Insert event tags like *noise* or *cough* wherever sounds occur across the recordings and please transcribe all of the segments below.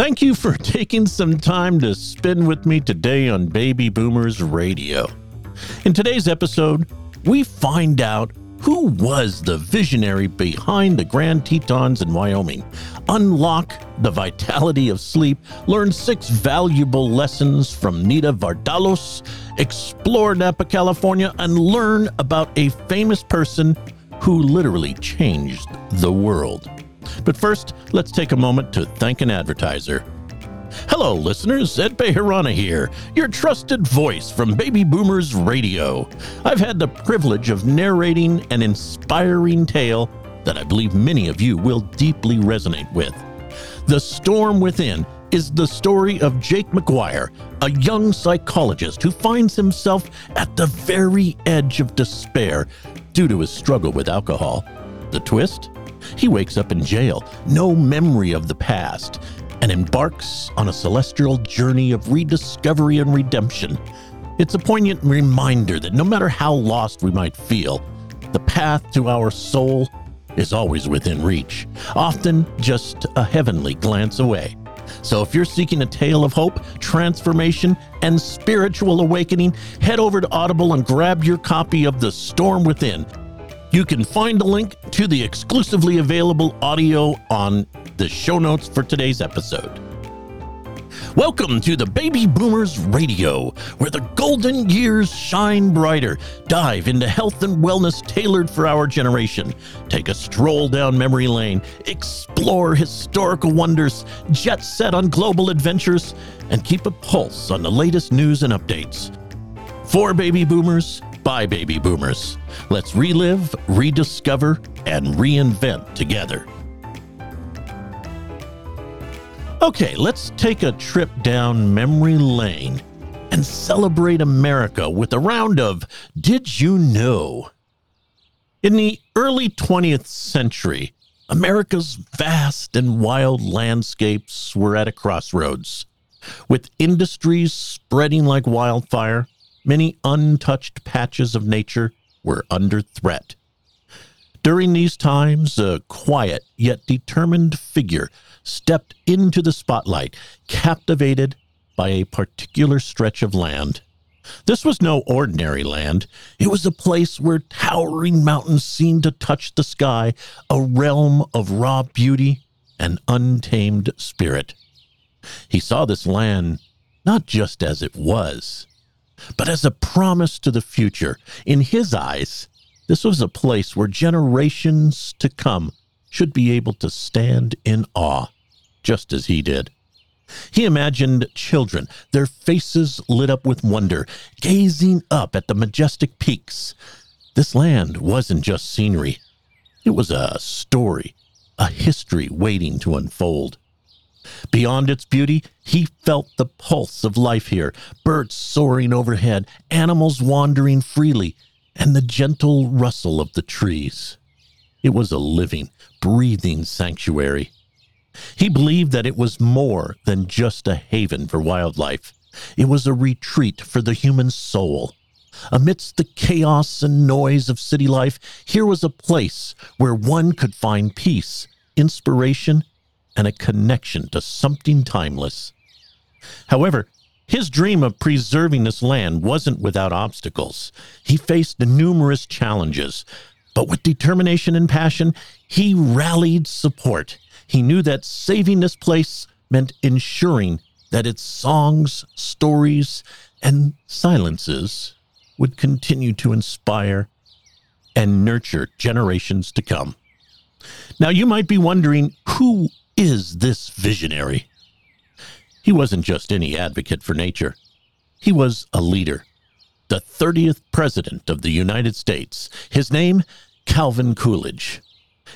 Thank you for *laughs* taking some time to spend with me today on Baby Boomers Radio. In today's episode, we find out who was the visionary behind the Grand Tetons in Wyoming, unlock the vitality of sleep, learn six valuable lessons from Nita Vardalos, explore Napa, California, and learn about a famous person who literally changed the world. But first, let's take a moment to thank an advertiser. Hello, listeners. Ed Bejarana here, your trusted voice from Baby Boomers Radio. I've had the privilege of narrating an inspiring tale that I believe many of you will deeply resonate with. The Storm Within is the story of Jake McGuire, a young psychologist who finds himself at the very edge of despair due to his struggle with alcohol. The twist? He wakes up in jail, no memory of the past, and embarks on a celestial journey of rediscovery and redemption. It's a poignant reminder that no matter how lost we might feel, the path to our soul is always within reach, often just a heavenly glance away. So if you're seeking a tale of hope, transformation, and spiritual awakening, head over to Audible and grab your copy of The Storm Within. You can find a link to the exclusively available audio on the show notes for today's episode. Welcome to the Baby Boomers Radio, where the golden years shine brighter. Dive into health and wellness tailored for our generation. Take a stroll down memory lane, explore historical wonders, jet set on global adventures, and keep a pulse on the latest news and updates. For Baby Boomers, by Baby Boomers. Let's relive, rediscover, and reinvent together. Okay, let's take a trip down memory lane and celebrate America with a round of Did You Know? In the early 20th century, America's vast and wild landscapes were at a crossroads. With industries spreading like wildfire, many untouched patches of nature were under threat. During these times, a quiet yet determined figure stepped into the spotlight, captivated by a particular stretch of land. This was no ordinary land. It was a place where towering mountains seemed to touch the sky, a realm of raw beauty and untamed spirit. He saw this land not just as it was, but as a promise to the future. In his eyes, this was a place where generations to come should be able to stand in awe, just as he did. He imagined children, their faces lit up with wonder, gazing up at the majestic peaks. This land wasn't just scenery, it was a story, a history waiting to unfold. Beyond its beauty, he felt the pulse of life here birds soaring overhead, animals wandering freely, and the gentle rustle of the trees. It was a living, breathing sanctuary. He believed that it was more than just a haven for wildlife. It was a retreat for the human soul. Amidst the chaos and noise of city life, here was a place where one could find peace, inspiration, and a connection to something timeless. However, his dream of preserving this land wasn't without obstacles. He faced numerous challenges, but with determination and passion, he rallied support. He knew that saving this place meant ensuring that its songs, stories, and silences would continue to inspire and nurture generations to come. Now, you might be wondering who is this visionary? He wasn't just any advocate for nature, he was a leader, the 30th President of the United States. His name, Calvin Coolidge.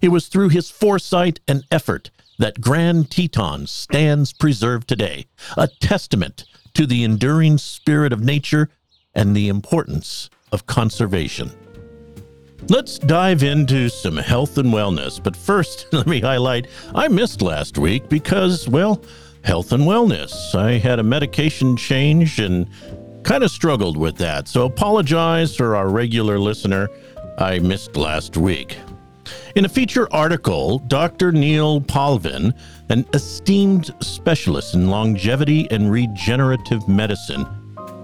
It was through his foresight and effort that Grand Teton stands preserved today, a testament to the enduring spirit of nature and the importance of conservation. Let's dive into some health and wellness. But first, *laughs* let me highlight I missed last week because, well, health and wellness. I had a medication change and kind of struggled with that. So apologize for our regular listener. I missed last week. In a feature article, Dr. Neil Paulvin, an esteemed specialist in longevity and regenerative medicine,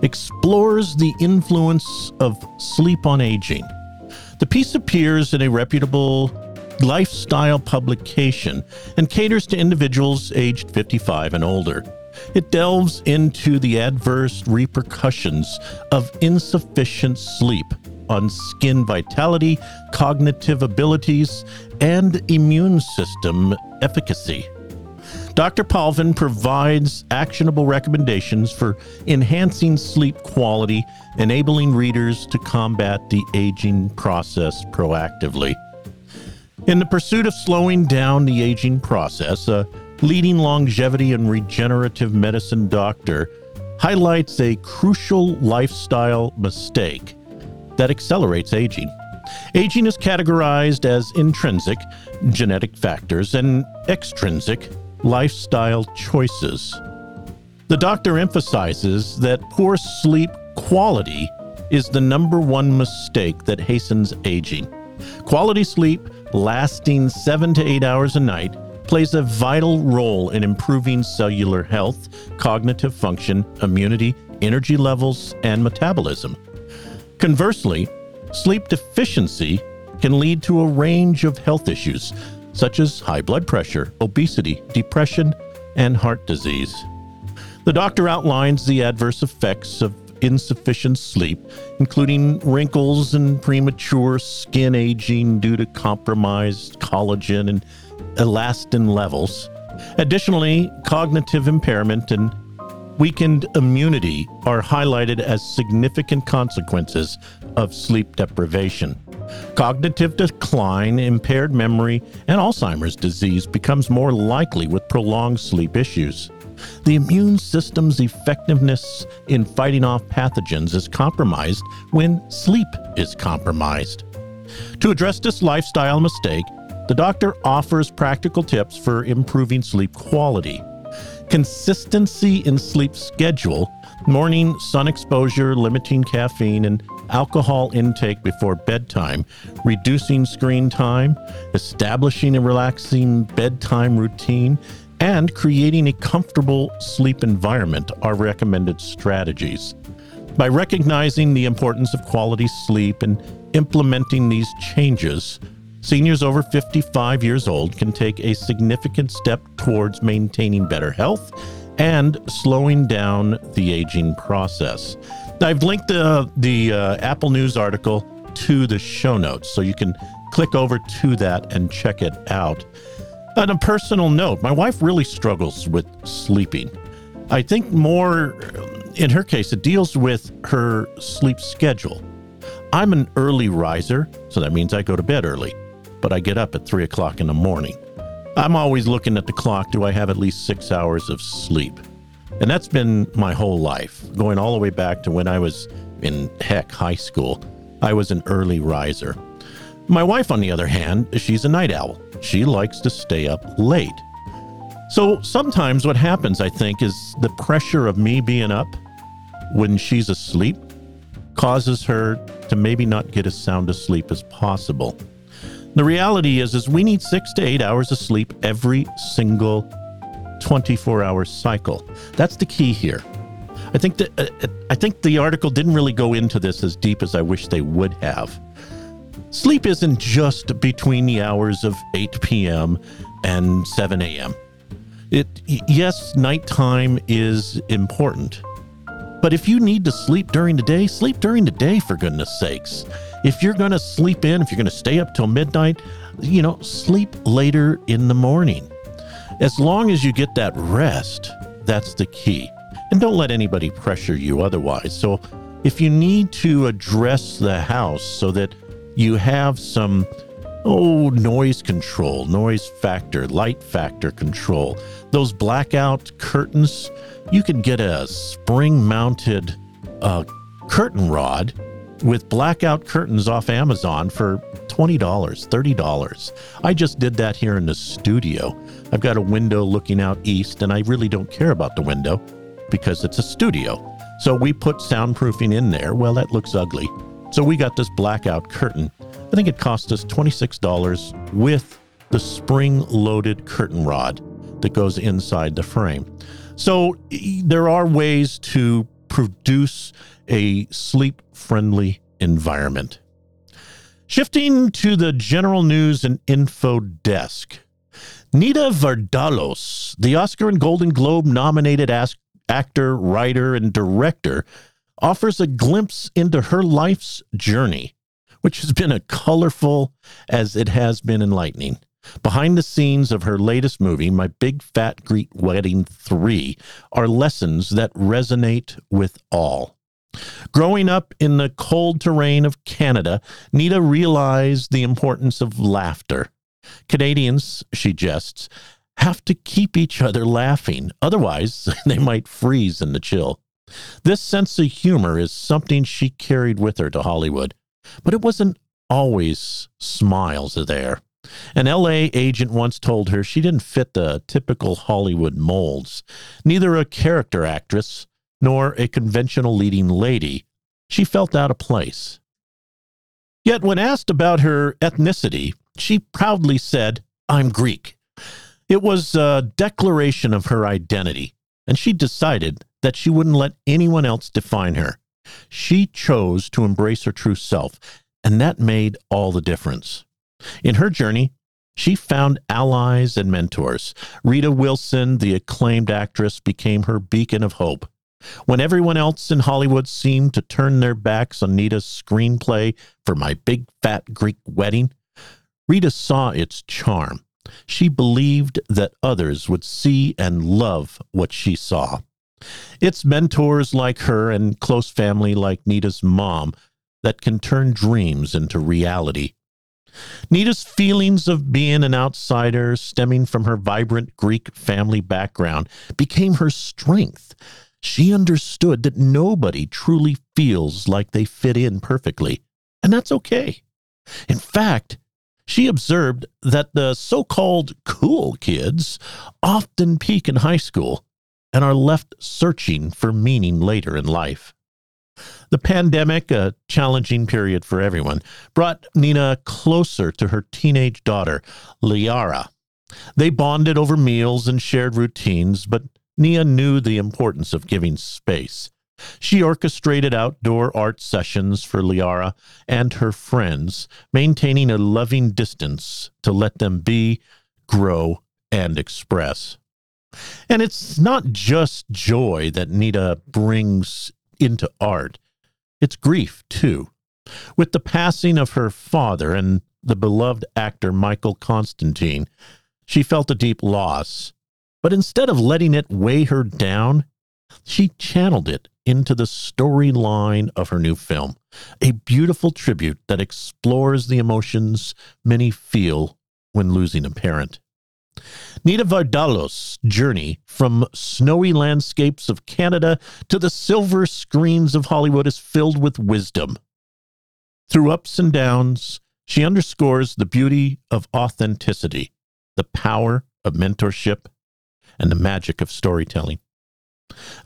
explores the influence of sleep on aging. The piece appears in a reputable lifestyle publication and caters to individuals aged 55 and older. It delves into the adverse repercussions of insufficient sleep on skin vitality, cognitive abilities, and immune system efficacy. Dr. Paulvin provides actionable recommendations for enhancing sleep quality, enabling readers to combat the aging process proactively. In the pursuit of slowing down the aging process, a leading longevity and regenerative medicine doctor highlights a crucial lifestyle mistake that accelerates aging. Aging is categorized as intrinsic, genetic factors, and extrinsic, lifestyle choices. The doctor emphasizes that poor sleep quality is the number one mistake that hastens aging. Quality sleep, lasting seven to eight hours a night, plays a vital role in improving cellular health, cognitive function, immunity, energy levels, and metabolism. Conversely, sleep deficiency can lead to a range of health issues such as high blood pressure, obesity, depression, and heart disease. The doctor outlines the adverse effects of insufficient sleep, including wrinkles and premature skin aging due to compromised collagen and elastin levels. Additionally, cognitive impairment and weakened immunity are highlighted as significant consequences of sleep deprivation. Cognitive decline, impaired memory, and Alzheimer's disease becomes more likely with prolonged sleep issues. The immune system's effectiveness in fighting off pathogens is compromised when sleep is compromised. To address this lifestyle mistake, the doctor offers practical tips for improving sleep quality. Consistency in sleep schedule, morning sun exposure, limiting caffeine, and alcohol intake before bedtime, reducing screen time, establishing a relaxing bedtime routine, and creating a comfortable sleep environment are recommended strategies. By recognizing the importance of quality sleep and implementing these changes, seniors over 55 years old can take a significant step towards maintaining better health and slowing down the aging process. I've linked the the uh, Apple News article to the show notes, so you can click over to that and check it out. On a personal note, my wife really struggles with sleeping. I think more in her case, it deals with her sleep schedule. I'm an early riser, so that means I go to bed early, but I get up at three o'clock in the morning. I'm always looking at the clock. Do I have at least six hours of sleep? And that's been my whole life, going all the way back to when I was in heck high school. I was an early riser. My wife, on the other hand, she's a night owl. She likes to stay up late. So sometimes what happens, I think, is the pressure of me being up when she's asleep causes her to maybe not get as sound asleep as possible. The reality is is we need 6 to 8 hours of sleep every single 24 hour cycle. That's the key here. I think that uh, I think the article didn't really go into this as deep as I wish they would have. Sleep isn't just between the hours of 8 p.m. and 7 a.m. It yes, nighttime is important. But if you need to sleep during the day, sleep during the day for goodness sakes. If you're going to sleep in, if you're going to stay up till midnight, you know, sleep later in the morning. As long as you get that rest, that's the key. And don't let anybody pressure you otherwise. So, if you need to address the house so that you have some oh noise control, noise factor, light factor control, those blackout curtains, you can get a spring mounted uh, curtain rod with blackout curtains off Amazon for $20, $30. I just did that here in the studio. I've got a window looking out east, and I really don't care about the window because it's a studio. So we put soundproofing in there. Well, that looks ugly. So we got this blackout curtain. I think it cost us $26 with the spring loaded curtain rod that goes inside the frame. So there are ways to produce a sleep friendly environment. Shifting to the general news and info desk. Nita Vardalos, the Oscar and Golden Globe nominated actor, writer, and director, offers a glimpse into her life's journey, which has been as colorful as it has been enlightening. Behind the scenes of her latest movie, My Big Fat Greek Wedding 3, are lessons that resonate with all. Growing up in the cold terrain of Canada, Nita realized the importance of laughter. Canadians, she jests, have to keep each other laughing, otherwise, *laughs* they might freeze in the chill. This sense of humor is something she carried with her to Hollywood, but it wasn't always smiles there. An LA agent once told her she didn't fit the typical Hollywood molds, neither a character actress nor a conventional leading lady. She felt out of place. Yet, when asked about her ethnicity, she proudly said, I'm Greek. It was a declaration of her identity, and she decided that she wouldn't let anyone else define her. She chose to embrace her true self, and that made all the difference. In her journey, she found allies and mentors. Rita Wilson, the acclaimed actress, became her beacon of hope. When everyone else in Hollywood seemed to turn their backs on Nita's screenplay for My Big Fat Greek Wedding, Rita saw its charm. She believed that others would see and love what she saw. It's mentors like her and close family like Nita's mom that can turn dreams into reality. Nita's feelings of being an outsider, stemming from her vibrant Greek family background, became her strength. She understood that nobody truly feels like they fit in perfectly, and that's okay. In fact, she observed that the so called cool kids often peak in high school and are left searching for meaning later in life. The pandemic, a challenging period for everyone, brought Nina closer to her teenage daughter, Liara. They bonded over meals and shared routines, but Nia knew the importance of giving space. She orchestrated outdoor art sessions for Liara and her friends, maintaining a loving distance to let them be, grow, and express. And it's not just joy that Nita brings into art, it's grief too. With the passing of her father and the beloved actor Michael Constantine, she felt a deep loss. But instead of letting it weigh her down, she channeled it into the storyline of her new film, a beautiful tribute that explores the emotions many feel when losing a parent. Nita Vardalos' journey from snowy landscapes of Canada to the silver screens of Hollywood is filled with wisdom. Through ups and downs, she underscores the beauty of authenticity, the power of mentorship, and the magic of storytelling.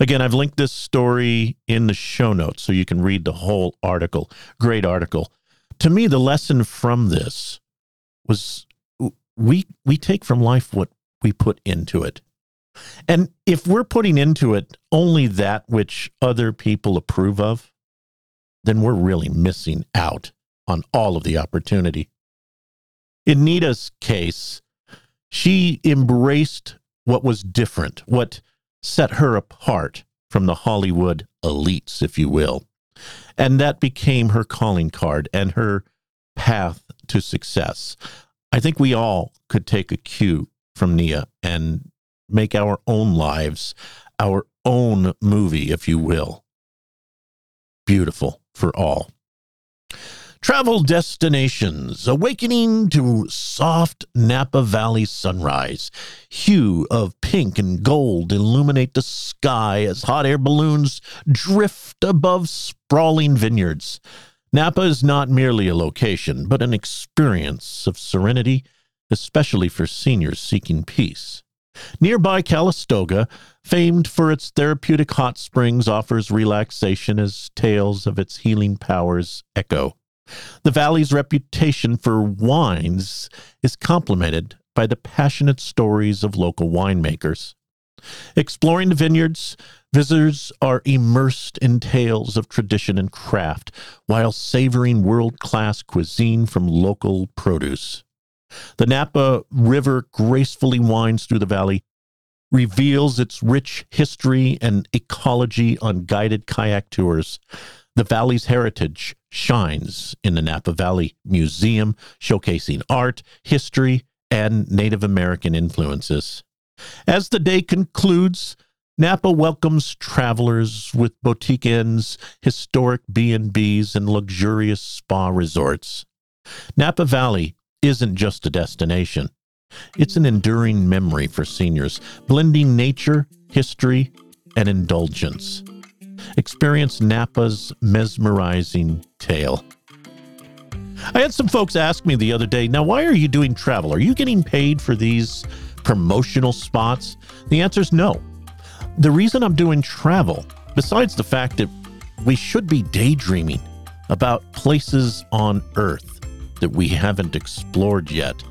Again, I've linked this story in the show notes so you can read the whole article. Great article. To me, the lesson from this was we we take from life what we put into it. And if we're putting into it only that which other people approve of, then we're really missing out on all of the opportunity. In Nita's case, she embraced what was different, what set her apart from the Hollywood elites, if you will. And that became her calling card and her path to success. I think we all could take a cue from Nia and make our own lives our own movie, if you will. Beautiful for all. Travel destinations, awakening to soft Napa Valley sunrise. Hue of pink and gold illuminate the sky as hot air balloons drift above sprawling vineyards. Napa is not merely a location, but an experience of serenity, especially for seniors seeking peace Nearby Calistoga, famed for its therapeutic hot springs, offers relaxation as tales of its healing powers echo. The valley's reputation for wines is complemented by the passionate stories of local winemakers. Exploring the vineyards, visitors are immersed in tales of tradition and craft while savoring world class cuisine from local produce. The Napa River gracefully winds through the valley, reveals its rich history and ecology on guided kayak tours. The valley's heritage shines in the Napa Valley Museum, showcasing art, history, and Native American influences. As the day concludes, Napa welcomes travelers with boutique inns, historic B&Bs, and luxurious spa resorts. Napa Valley isn't just a destination. It's an enduring memory for seniors, blending nature, history, and indulgence. Experience Napa's mesmerizing tale. I had some folks ask me the other day, now, why are you doing travel? Are you getting paid for these promotional spots? The answer is no. The reason I'm doing travel, besides the fact that we should be daydreaming about places on Earth that we haven't explored yet,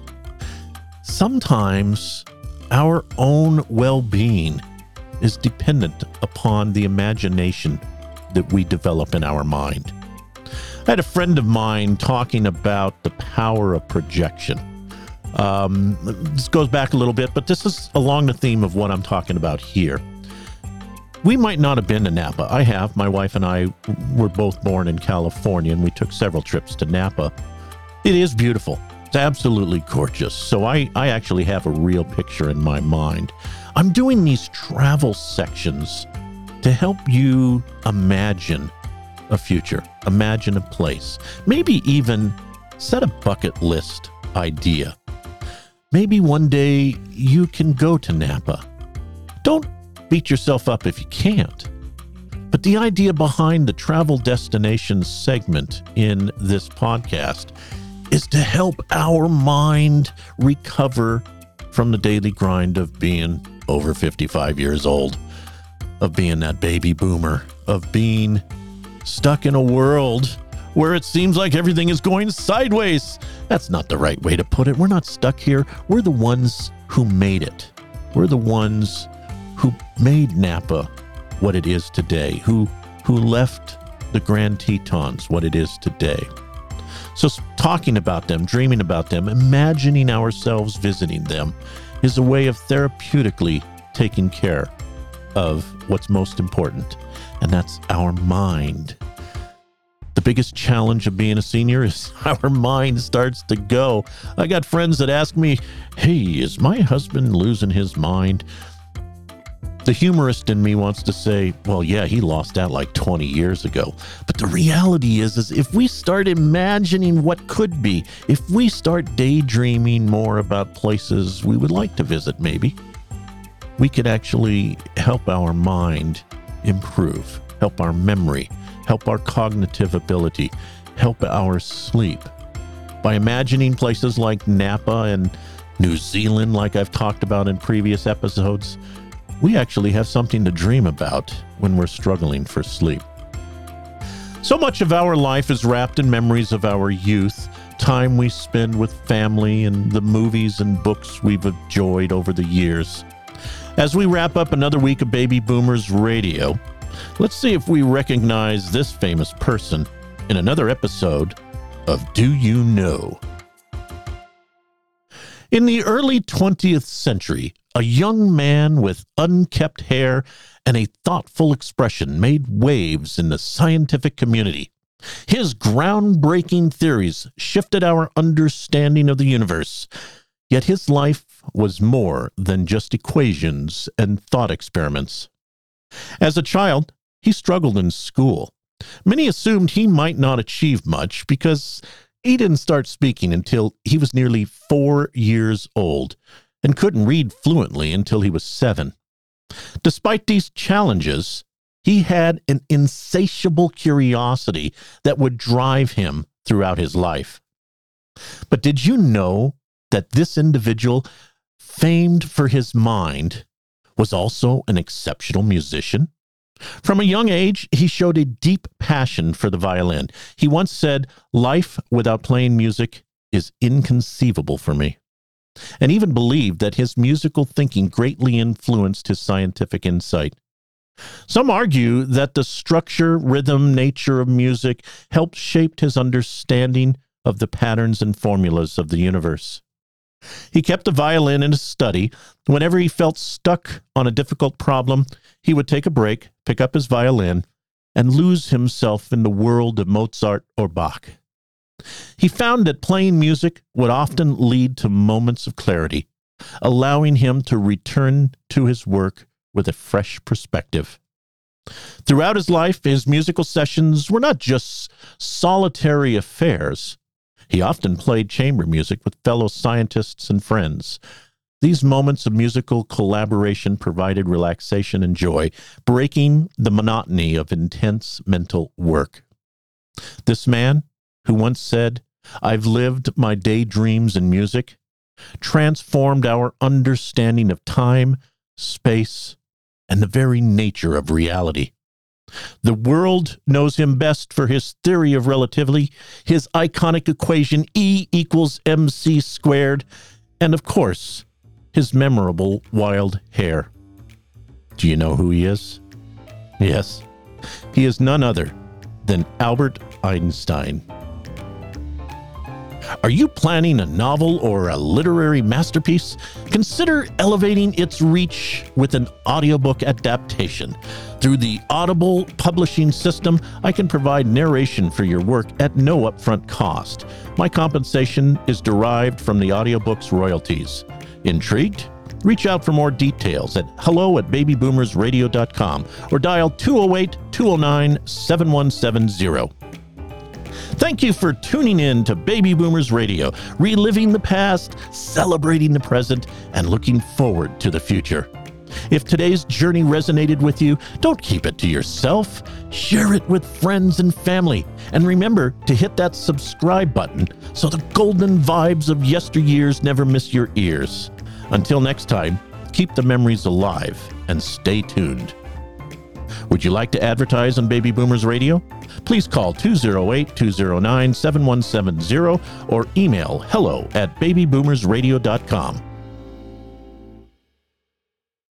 sometimes our own well being is dependent upon the imagination that we develop in our mind. I had a friend of mine talking about the power of projection. Um, this goes back a little bit, but this is along the theme of what I'm talking about here. We might not have been to Napa. I have. My wife and I were both born in California, and we took several trips to Napa. It is beautiful. It's absolutely gorgeous. So I, I actually have a real picture in my mind. I'm doing these travel sections to help you imagine a future, imagine a place, maybe even set a bucket list idea. Maybe one day you can go to Napa. Don't beat yourself up if you can't. But the idea behind the travel destinations segment in this podcast is to help our mind recover from the daily grind of being over 55 years old, of being that baby boomer, of being stuck in a world where it seems like everything is going sideways. That's not the right way to put it. We're not stuck here. We're the ones who made it. We're the ones who made Napa what it is today, who who left the Grand Tetons what it is today. So talking about them, dreaming about them, imagining ourselves visiting them is a way of therapeutically taking care of what's most important, and that's our mind. The biggest challenge of being a senior is *laughs* our mind starts to go. I got friends that ask me, Hey, is my husband losing his mind? The humorist in me wants to say, well, yeah, he lost out like 20 years ago. But the reality is, is if we start imagining what could be, if we start daydreaming more about places we would like to visit, maybe, we could actually help our mind improve, help our memory, help our cognitive ability, help our sleep. By imagining places like Napa and New Zealand, like I've talked about in previous episodes, we actually have something to dream about when we're struggling for sleep. So much of our life is wrapped in memories of our youth, time we spend with family, and the movies and books we've enjoyed over the years. As we wrap up another week of Baby Boomers Radio, let's see if we recognize this famous person in another episode of Do You Know? In the early 20th century, a young man with unkept hair and a thoughtful expression made waves in the scientific community. His groundbreaking theories shifted our understanding of the universe. Yet his life was more than just equations and thought experiments. As a child, he struggled in school. Many assumed he might not achieve much because he didn't start speaking until he was nearly four years old and couldn't read fluently until he was seven. Despite these challenges, he had an insatiable curiosity that would drive him throughout his life. But did you know that this individual famed for his mind, was also an exceptional musician. From a young age, he showed a deep passion for the violin. He once said, Life without playing music is inconceivable for me, and even believed that his musical thinking greatly influenced his scientific insight. Some argue that the structure, rhythm, nature of music helped shape his understanding of the patterns and formulas of the universe. He kept the violin in his study. Whenever he felt stuck on a difficult problem, he would take a break, pick up his violin, and lose himself in the world of Mozart or Bach. He found that playing music would often lead to moments of clarity, allowing him to return to his work with a fresh perspective. Throughout his life, his musical sessions were not just solitary affairs. He often played chamber music with fellow scientists and friends. These moments of musical collaboration provided relaxation and joy, breaking the monotony of intense mental work. This man, who once said, I've lived my daydreams in music, transformed our understanding of time, space, and the very nature of reality. The world knows him best for his theory of relativity, his iconic equation E equals mc squared, and of course, his memorable wild hair. Do you know who he is? Yes, he is none other than Albert Einstein. Are you planning a novel or a literary masterpiece? Consider elevating its reach with an audiobook adaptation. Through the Audible publishing system, I can provide narration for your work at no upfront cost. My compensation is derived from the audiobook's royalties. Intrigued? Reach out for more details at hello at babyboomersradio.com or dial 208 209 7170. Thank you for tuning in to Baby Boomers Radio, reliving the past, celebrating the present, and looking forward to the future. If today's journey resonated with you, don't keep it to yourself. Share it with friends and family. And remember to hit that subscribe button so the golden vibes of yesteryears never miss your ears. Until next time, keep the memories alive and stay tuned. Would you like to advertise on Baby Boomers Radio? Please call 208 209 7170 or email hello at babyboomersradio.com.